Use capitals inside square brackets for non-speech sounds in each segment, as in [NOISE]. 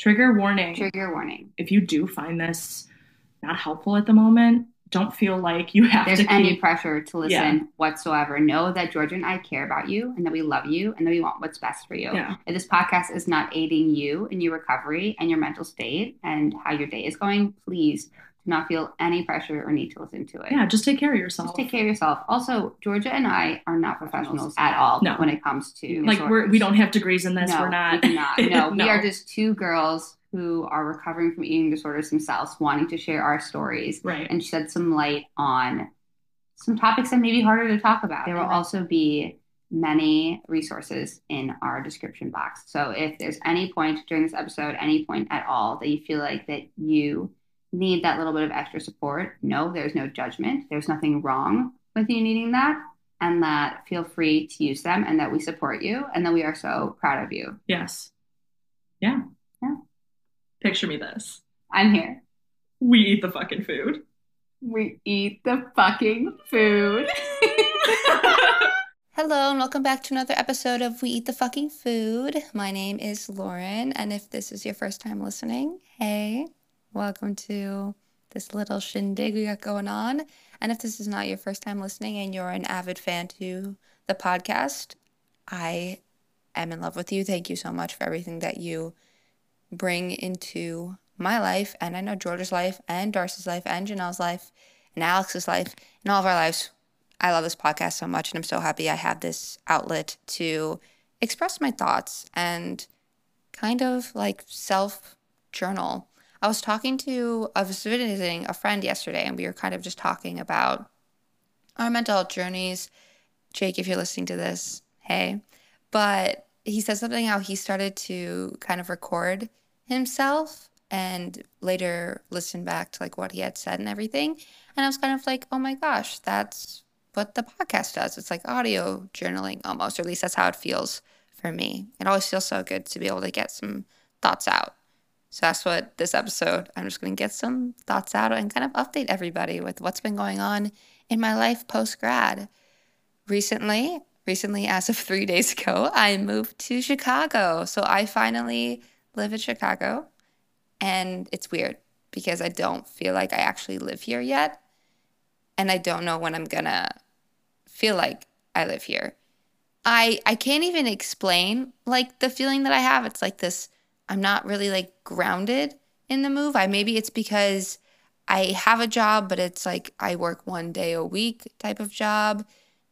Trigger warning. Trigger warning. If you do find this not helpful at the moment, don't feel like you have There's to There's any keep. pressure to listen Yeah. whatsoever. Know that Georgia and I care about you and that we love you and that we want what's best for you. Yeah. If this podcast is not aiding you in your recovery and your mental state and how your day is going, please not feel any pressure or need to listen to it. Yeah, just take care of yourself. Just take care of yourself. Also, Georgia and I are not professionals at all No. when it comes to like we're we don't have degrees in this. No, we're not. we not. No, [LAUGHS] No. we are just two girls who are recovering from eating disorders themselves, wanting to share our stories right. and shed some light on some topics that may be harder to talk about. There will also be many resources in our description box. So if there's any point during this episode, any point at all that you feel like that you need that little bit of extra support, no, there's no judgment. There's nothing wrong with you needing that. And that feel free to use them and that we support you and that we are so proud of you. Yes. Yeah. Yeah. Picture me this. I'm here. We eat the fucking food. We eat the fucking food. [LAUGHS] Hello, and welcome back to another episode of We Eat the Fucking Food. My name is Lauren, and if this is your first time listening, hey, welcome to this little shindig we got going on. And if this is not your first time listening and you're an avid fan to the podcast, I am in love with you. Thank you so much for everything that you bring into my life, and I know George's life, and Darcy's life, and Janelle's life, and Alex's life, and all of our lives. I love this podcast so much, and I'm so happy I have this outlet to express my thoughts and kind of like self journal. I was talking to, I was visiting a friend yesterday, and we were kind of just talking about our mental health journeys. Jake, if you're listening to this, hey. But he said something how he started to kind of record himself and later listen back to like what he had said and everything. And I was kind of like, oh my gosh, that's what the podcast does. It's like audio journaling almost, or at least that's how it feels for me. It always feels so good to be able to get some thoughts out. So that's what this episode, I'm just going to get some thoughts out and kind of update everybody with what's been going on in my life post grad. Recently, recently as of [LAUGHS] 3 days ago, I moved to Chicago. So I finally live in Chicago. And it's weird because I don't feel like I actually live here yet. And I don't know when I'm going to feel like I live here. I I can't even explain like the feeling that I have. It's like this I'm not really like grounded in the move. I maybe it's because I have a job, but it's like I work one day a week type of job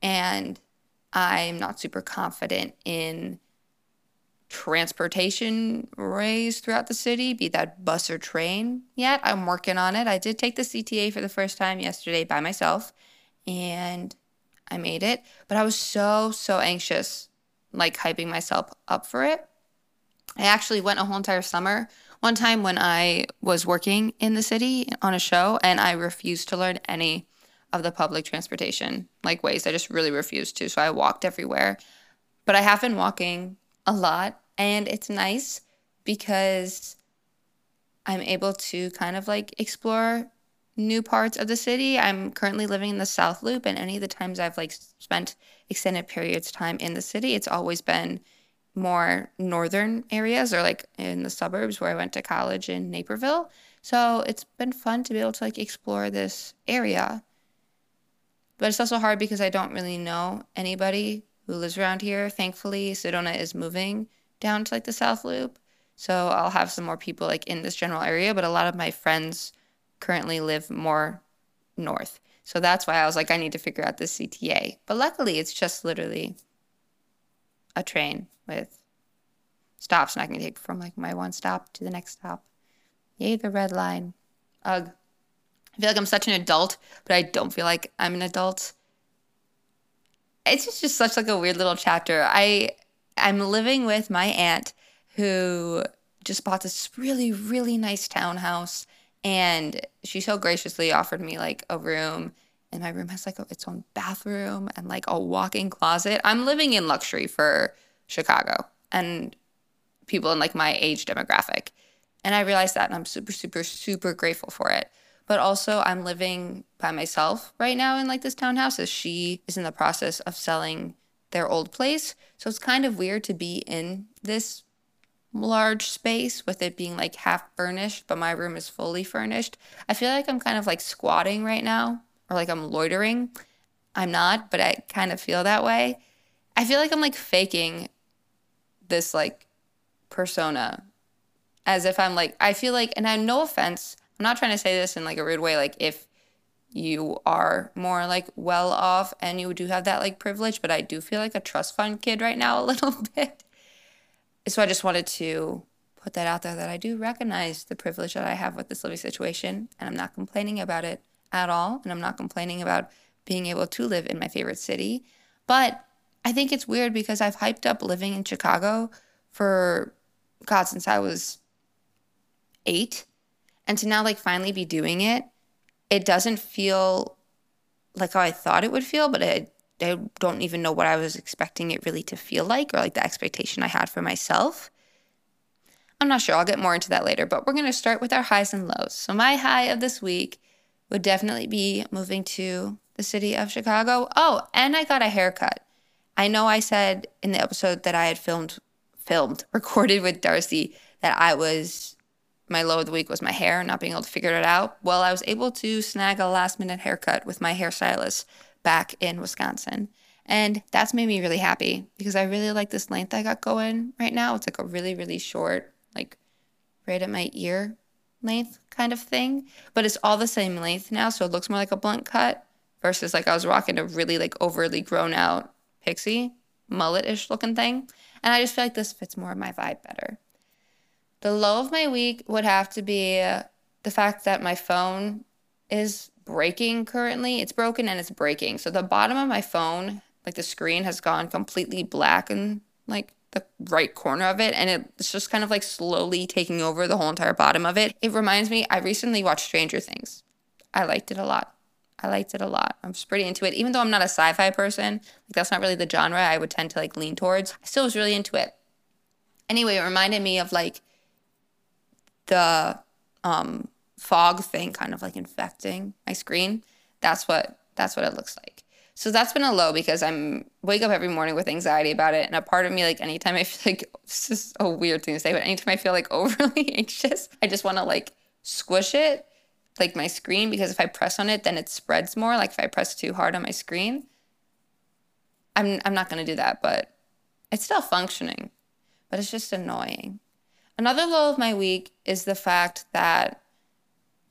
and I'm not super confident in transportation ways throughout the city, be that bus or train yet. I'm working on it. I did take the CTA for the first time yesterday by myself and I made it, but I was so, so anxious, like hyping myself up for it. I actually went a whole entire summer one time when I was working in the city on a show and I refused to learn any of the public transportation like ways. I just really refused to. So I walked everywhere. But I have been walking a lot and it's nice because I'm able to kind of like explore new parts of the city. I'm currently living in the South Loop and any of the times I've like spent extended periods of time in the city, it's always been more northern areas or like in the suburbs where I went to college in Naperville. So it's been fun to be able to like explore this area. But it's also hard because I don't really know anybody who lives around here. Thankfully, Sedona is moving down to like the South Loop. So I'll have some more people like in this general area, but a lot of my friends currently live more north. So that's why I was like, I need to figure out this CTA. But luckily, it's just literally a train with stops, and I can take from like my one stop to the next stop. Yay, the red line. Ugh. I feel like I'm such an adult, but I don't feel like I'm an adult. It's just, such like a weird little chapter. I I'm living with my aunt who just bought this really really nice townhouse and she so graciously offered me like a room and my room has like a, its own bathroom and like a walk-in closet. I'm living in luxury for Chicago and people in like my age demographic. And I realized that and I'm super super super grateful for it. But also I'm living by myself right now in like this townhouse as she is in the process of selling their old place. So it's kind of weird to be in this large space with it being like half furnished, but my room is fully furnished. I feel like I'm kind of like squatting right now or like I'm loitering. I'm not, but I kind of feel that way. I feel like I'm like faking this like persona as if I'm like, I feel like, and I no offense, I'm not trying to say this in like a rude way, like if you are more like well off and you do have that like privilege, but I do feel like a trust fund kid right now a [LAUGHS] little bit. So I just wanted to put that out there that I do recognize the privilege that I have with this living situation and I'm not complaining about it at all. And I'm not complaining about being able to live in my favorite city. But I think it's weird because I've hyped up living in Chicago for God since I was eight. And to now like finally be doing it, it doesn't feel like how I thought it would feel, but I, I don't even know what I was expecting it really to feel like or like the expectation I had for myself. I'm not sure. I'll get more into that later, but we're going to start with our highs and lows. So, my high of this week would definitely be moving to the city of Chicago. Oh, and I got a haircut. I know I said in the episode that I had filmed, filmed, [LAUGHS] recorded with Darcy that I was my low of the week was my hair, not being able to figure it out. Well, I was able to snag a last minute haircut with my hairstylist back in Wisconsin. And that's made me really happy because I really like this length I got going right now. It's like a really, really short, like right at my ear length kind of thing. But it's all the same length now. So it looks more like a blunt cut versus like I was rocking a really like overly grown out pixie mullet ish looking thing. And I just feel like this fits more of my vibe better. The low of my week would have to be the fact that my phone is breaking currently. It's broken and it's breaking. So the bottom of my phone, like the screen, has gone completely black and like the right corner of it. And it's just kind of like slowly taking over the whole entire bottom of it. It reminds me, I recently watched Stranger Things. I liked it a lot. I liked it a lot. I was pretty into it. Even though I'm not a sci-fi person, like that's not really the genre I would tend to like lean towards. I still was really into it. Anyway, it reminded me of like the um, fog thing kind of like infecting my screen. That's what that's what it looks like. So that's been a low because I'm wake up every morning with anxiety about it, and a part of me like anytime I feel [LAUGHS] like [LAUGHS] this is a weird thing to say, but anytime I feel like [LAUGHS] overly anxious, I just want to like squish it like my screen because if I press on it, then it spreads more. Like if I press too hard on my screen, I'm I'm not gonna do that, but it's still functioning, but it's just annoying. Another low of my week is the fact that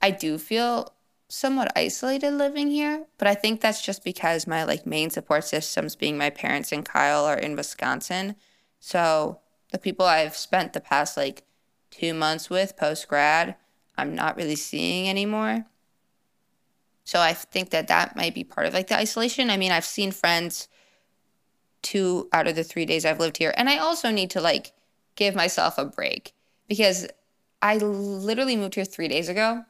I do feel somewhat isolated living here, but I think that's just because my like main support systems being my parents and Kyle are in Wisconsin. So the people I've spent the past like 2 months with post grad, I'm not really seeing anymore. So I think that that might be part of like the isolation. I mean, I've seen friends two out of the 3 days I've lived here, and I also need to like give myself a break because I literally moved here three days ago.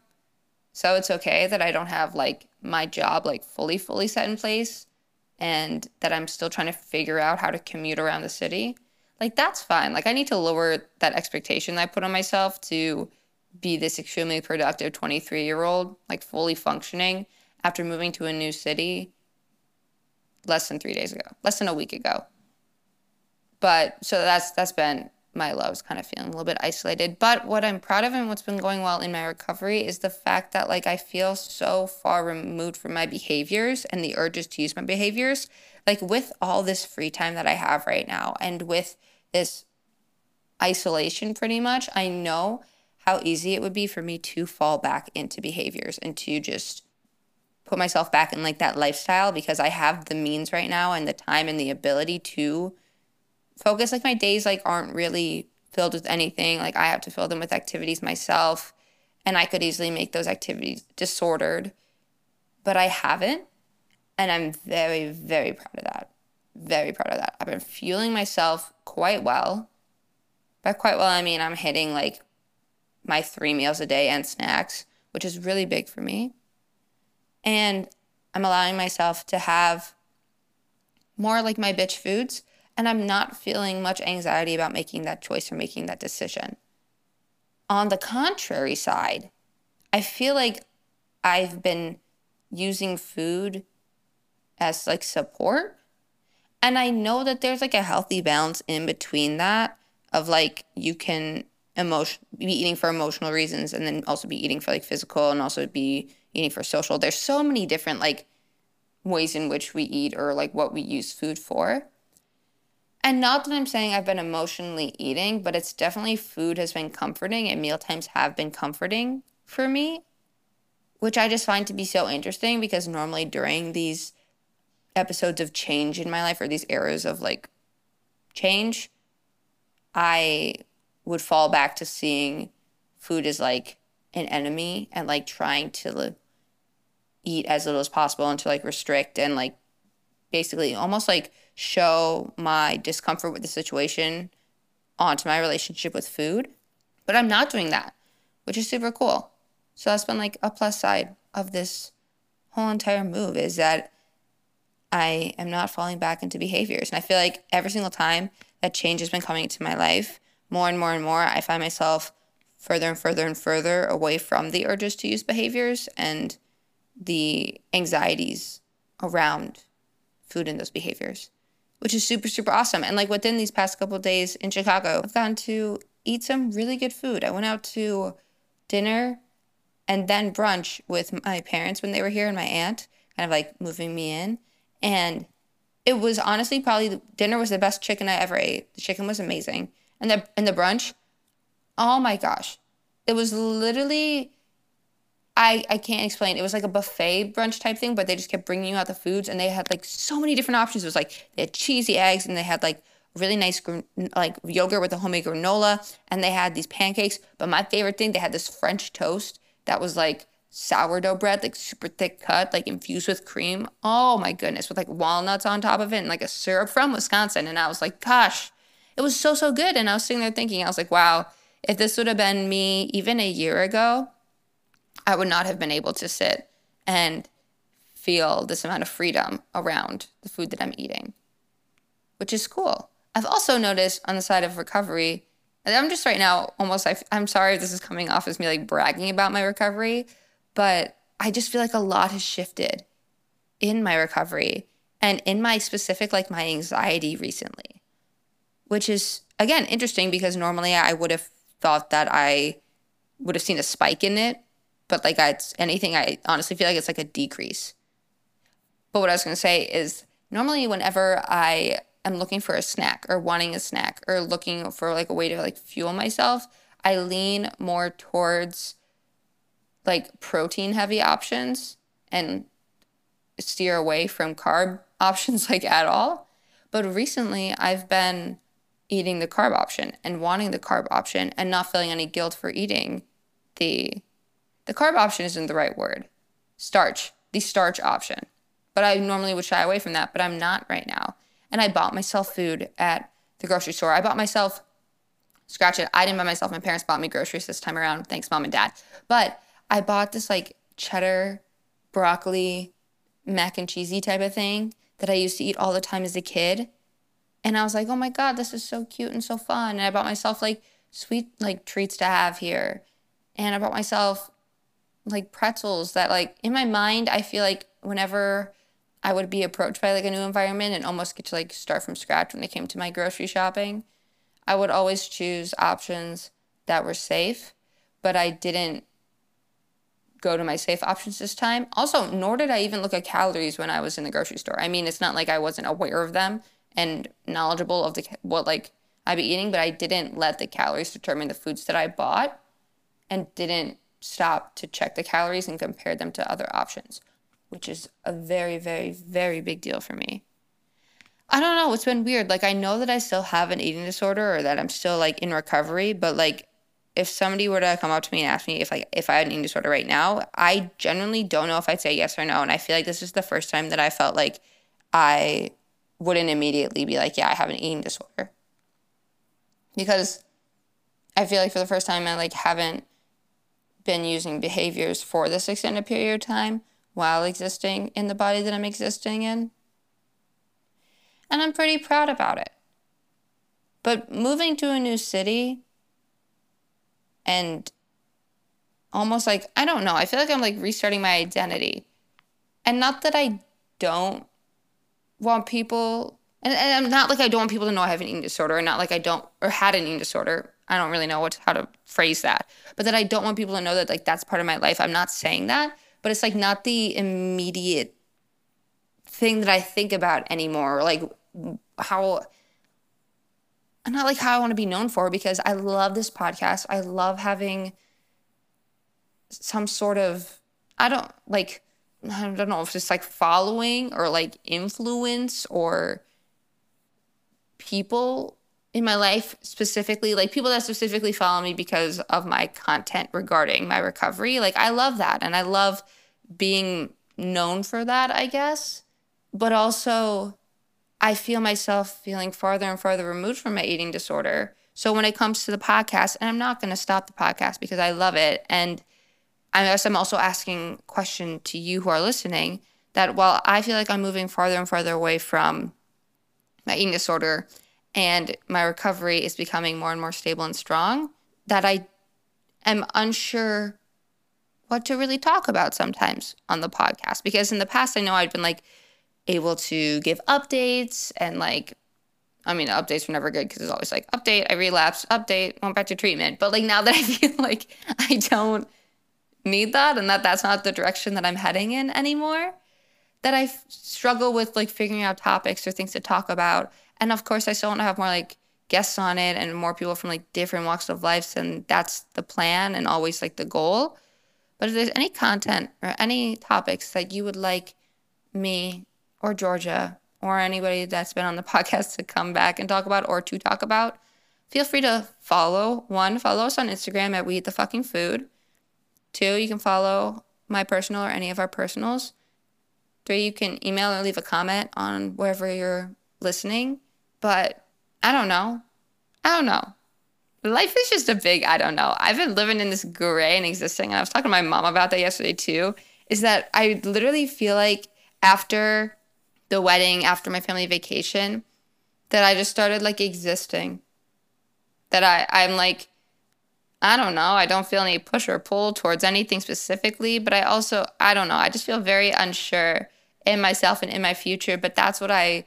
So it's okay that I don't have like my job like fully, fully set in place and that I'm still trying to figure out how to commute around the city. Like that's fine. Like I need to lower that expectation that I put on myself to be this extremely productive 23 year old, like fully functioning after moving to a new city less than three days ago, less than a week ago. But so that's that's been my lows kind of feeling a little bit isolated. But what I'm proud of and what's been going well in my recovery is the fact that like I feel so far removed from my behaviors and the urges to use my behaviors. Like with all this free time that I have right now and with this isolation pretty much, I know how easy it would be for me to fall back into behaviors and to just put myself back in like that lifestyle because I have the means right now and the time and the ability to focus. Like my days like aren't really filled with anything. Like i have to fill them with activities myself and i could easily make those activities disordered but i haven't. And i'm very very proud of that. Very proud of that. I've been fueling myself quite well. By quite well i mean i'm hitting like my three meals a day and snacks which is really big for me and i'm allowing myself to have more like my bitch foods and I'm not feeling much anxiety about making that choice or making that decision. On the contrary side, I feel like I've been using food as like support. And I know that there's like a healthy balance in between that of like you can emotion be eating for emotional reasons and then also be eating for like physical and also be eating for social. There's so many different like ways in which we eat or like what we use food for. And not that I'm saying I've been emotionally eating, but it's definitely food has been comforting and meal times have been comforting for me, which I just find to be so interesting because normally during these episodes of change in my life or these eras of like change, I would fall back to seeing food as like an enemy and like trying to eat as little as possible and to like restrict and like basically almost like show my discomfort with the situation onto my relationship with food. But I'm not doing that, which is super cool. So that's been like a plus side of this whole entire move is that I am not falling back into behaviors. And I feel like every single time that change has been coming into my life, more and more and more, I find myself further and further and further away from the urges to use behaviors and the anxieties around food and those behaviors, which is super, super awesome. And like within these past couple days in Chicago, I've gone to eat some really good food. I went out to dinner and then brunch with my parents when they were here and my aunt, kind of like moving me in. And it was honestly probably dinner was the best chicken I ever ate. The chicken was amazing. And the and the brunch, oh my gosh. It was literally I, I can't explain. It was like a buffet brunch type thing, but they just kept bringing you out the foods, and they had like so many different options. It was like they had cheesy eggs, and they had like really nice like yogurt with a homemade granola, and they had these pancakes. But my favorite thing, they had this French toast that was like sourdough bread, like super thick cut, like infused with cream. Oh my goodness, with like walnuts on top of it, and like a syrup from Wisconsin. And I was like, gosh, it was so so good. And I was sitting there thinking, I was like, wow, if this would have been me even a year ago I would not have been able to sit and feel this amount of freedom around the food that I'm eating, which is cool. I've also noticed on the side of recovery, I'm just right now almost, I, am sorry if this is coming off as me like bragging about my recovery, but I just feel like a lot has shifted in my recovery and in my specific, like my anxiety recently, which is again interesting because normally I would have thought that I would have seen a spike in it but like it's anything I honestly feel like it's like a decrease. But what I was going to say is normally whenever I am looking for a snack or wanting a snack or looking for like a way to like fuel myself, I lean more towards like protein heavy options and steer away from carb [LAUGHS] options like at all. But recently I've been eating the carb option and wanting the carb option and not feeling any guilt for eating the the carb option isn't the right word. Starch, the starch option. But I normally would shy away from that, but I'm not right now. And I bought myself food at the grocery store. I bought myself, scratch it, I didn't buy myself. My parents bought me groceries this time around. Thanks, mom and dad. But I bought this like cheddar, broccoli, mac and cheesy type of thing that I used to eat all the time as a kid. And I was like, oh my God, this is so cute and so fun. And I bought myself like sweet like treats to have here. And I bought myself like pretzels that like in my mind I feel like whenever I would be approached by like a new environment and almost get to like start from scratch when it came to my grocery shopping, I would always choose options that were safe, but I didn't go to my safe options this time. Also, nor did I even look at calories when I was in the grocery store. I mean, it's not like I wasn't aware of them and knowledgeable of the what like I'd be eating, but I didn't let the calories determine the foods that I bought and didn't stop to check the calories and compare them to other options, which is a very, very, very big deal for me. I don't know. It's been weird. Like, I know that I still have an eating disorder or that I'm still like in recovery, but like, if somebody were to come up to me and ask me if like if I had an eating disorder right now, I genuinely don't know if I'd say yes or no. And I feel like this is the first time that I felt like I wouldn't immediately be like, yeah, I have an eating disorder. Because I feel like for the first time I like haven't been using behaviors for this extended period of time while existing in the body that I'm existing in. And I'm pretty proud about it. But moving to a new city and almost like, I don't know, I feel like I'm like restarting my identity. And not that I don't want people and, and I'm not like I don't want people to know I have an eating disorder, and not like I don't or had an eating disorder. I don't really know what how to phrase that, but that I don't want people to know that like that's part of my life. I'm not saying that, but it's like not the immediate thing that I think about anymore. Like how and not like how I want to be known for because I love this podcast. I love having some sort of I don't like I don't know if it's like following or like influence or people in my life specifically like people that specifically follow me because of my content regarding my recovery. Like i love that and i love being known for that i guess. But also i feel myself feeling farther and farther removed from my eating disorder. So when it comes to the podcast and i'm not going to stop the podcast because i love it and i guess i'm also asking question to you who are listening that while i feel like i'm moving farther and farther away from my eating disorder and my recovery is becoming more and more stable and strong that I am unsure what to really talk about sometimes on the podcast. Because in the past I know I'd been like able to give updates and like I mean updates were never good because it's always like update I relapsed update went back to treatment. But like now that I feel [LAUGHS] like I don't need that and that that's not the direction that I'm heading in anymore that I struggle with like figuring out topics or things to talk about. And of course, I still want to have more like guests on it and more people from like different walks of life. And that's the plan and always like the goal. But if there's any content or any topics that you would like me or Georgia or anybody that's been on the [LAUGHS] podcast to come back and talk about or to talk about, feel free to follow. One, follow us on Instagram at We Eat the Fucking Food. Two, you can follow my personal or any of our personals. Three, you can email or leave a comment on wherever you're listening. But I don't know. I don't know. Life is just a big, I don't know. I've been living in this gray and existing. And I was talking to my mom about that yesterday too. Is that I literally feel like after the wedding, after my family vacation, that I just started like existing. That I, I'm like, I don't know. I don't feel any push or pull towards anything specifically, but I also, I don't know. I just feel very unsure in myself and in my future. But that's what I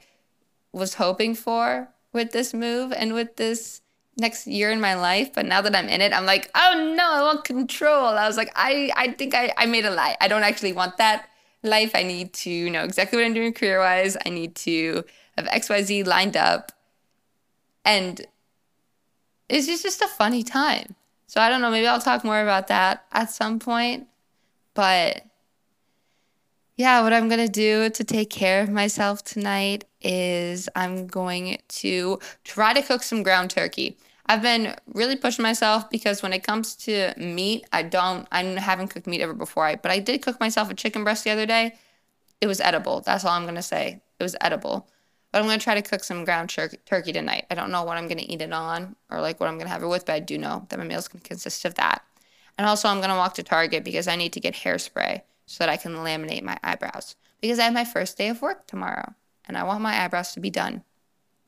was hoping for with this move and with this next year in my life. But now that I'm in it, I'm like, oh no, I want control. I was like, I, I think I, I made a lie. I don't actually want that life. I need to know exactly what I'm doing career wise. I need to have XYZ lined up. And it's just, just a funny time. So I don't know, maybe I'll talk more about that at some point. But yeah, what I'm going to do to take care of myself tonight is I'm going to try to cook some ground turkey. I've been really pushing myself because when it comes to meat, I don't, I haven't cooked meat ever before. I, but I did cook myself a chicken breast the other day. It was edible. That's all I'm going to say. It was edible. But I'm going to try to cook some ground tur- turkey tonight. I don't know what I'm going to eat it on or like what I'm going to have it with, but I do know that my meal's to consist of that. And also, I'm going to walk to Target because I need to get hairspray so that I can laminate my eyebrows because I have my first day of work tomorrow and I want my eyebrows to be done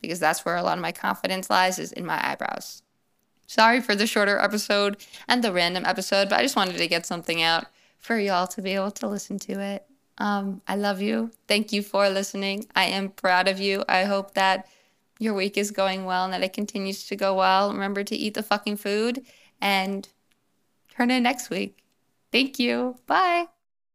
because that's where a lot of my confidence lies is in my eyebrows. Sorry for the shorter episode and the random episode, but I just wanted to get something out for y'all to be able to listen to it. Um, I love you. Thank you for listening. I am proud of you. I hope that your week is going well and that it continues to go well. Remember to eat the fucking food and turn in next week. Thank you. Bye.